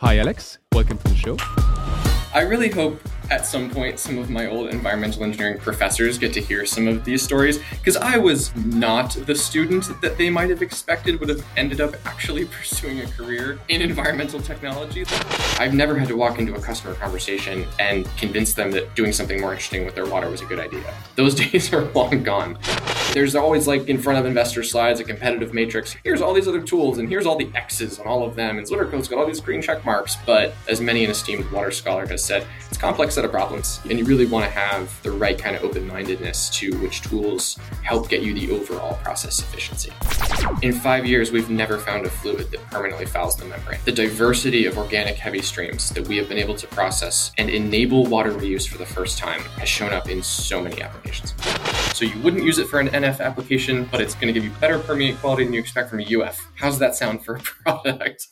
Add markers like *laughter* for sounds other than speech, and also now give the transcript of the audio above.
Hi, Alex. Welcome to the show. I really hope at some point some of my old environmental engineering professors get to hear some of these stories because I was not the student that they might have expected would have ended up actually *laughs* pursuing a career in environmental technology. I've never had to walk into a customer conversation and convince them that doing something more interesting with their water was a good idea. Those *laughs* days are long gone. There's always like in front of investor slides a competitive matrix. Here's all these other tools and here's all the X's on all of them. And ZwitterCo's got all these green check marks. But as many an esteemed water scholar has said, it's a complex set of problems. And you really want to have the right kind of open-mindedness to which tools help get you the overall process efficiency. In five years, we've never found a fluid that permanently fouls the membrane. The diversity of organic heavy streams that we have been able to process and enable water reuse for the first time has shown up in so many applications. So you wouldn't use it for an NF application, but it's going to give you better permeate quality than you expect from a UF. How's that sound for a *laughs* product?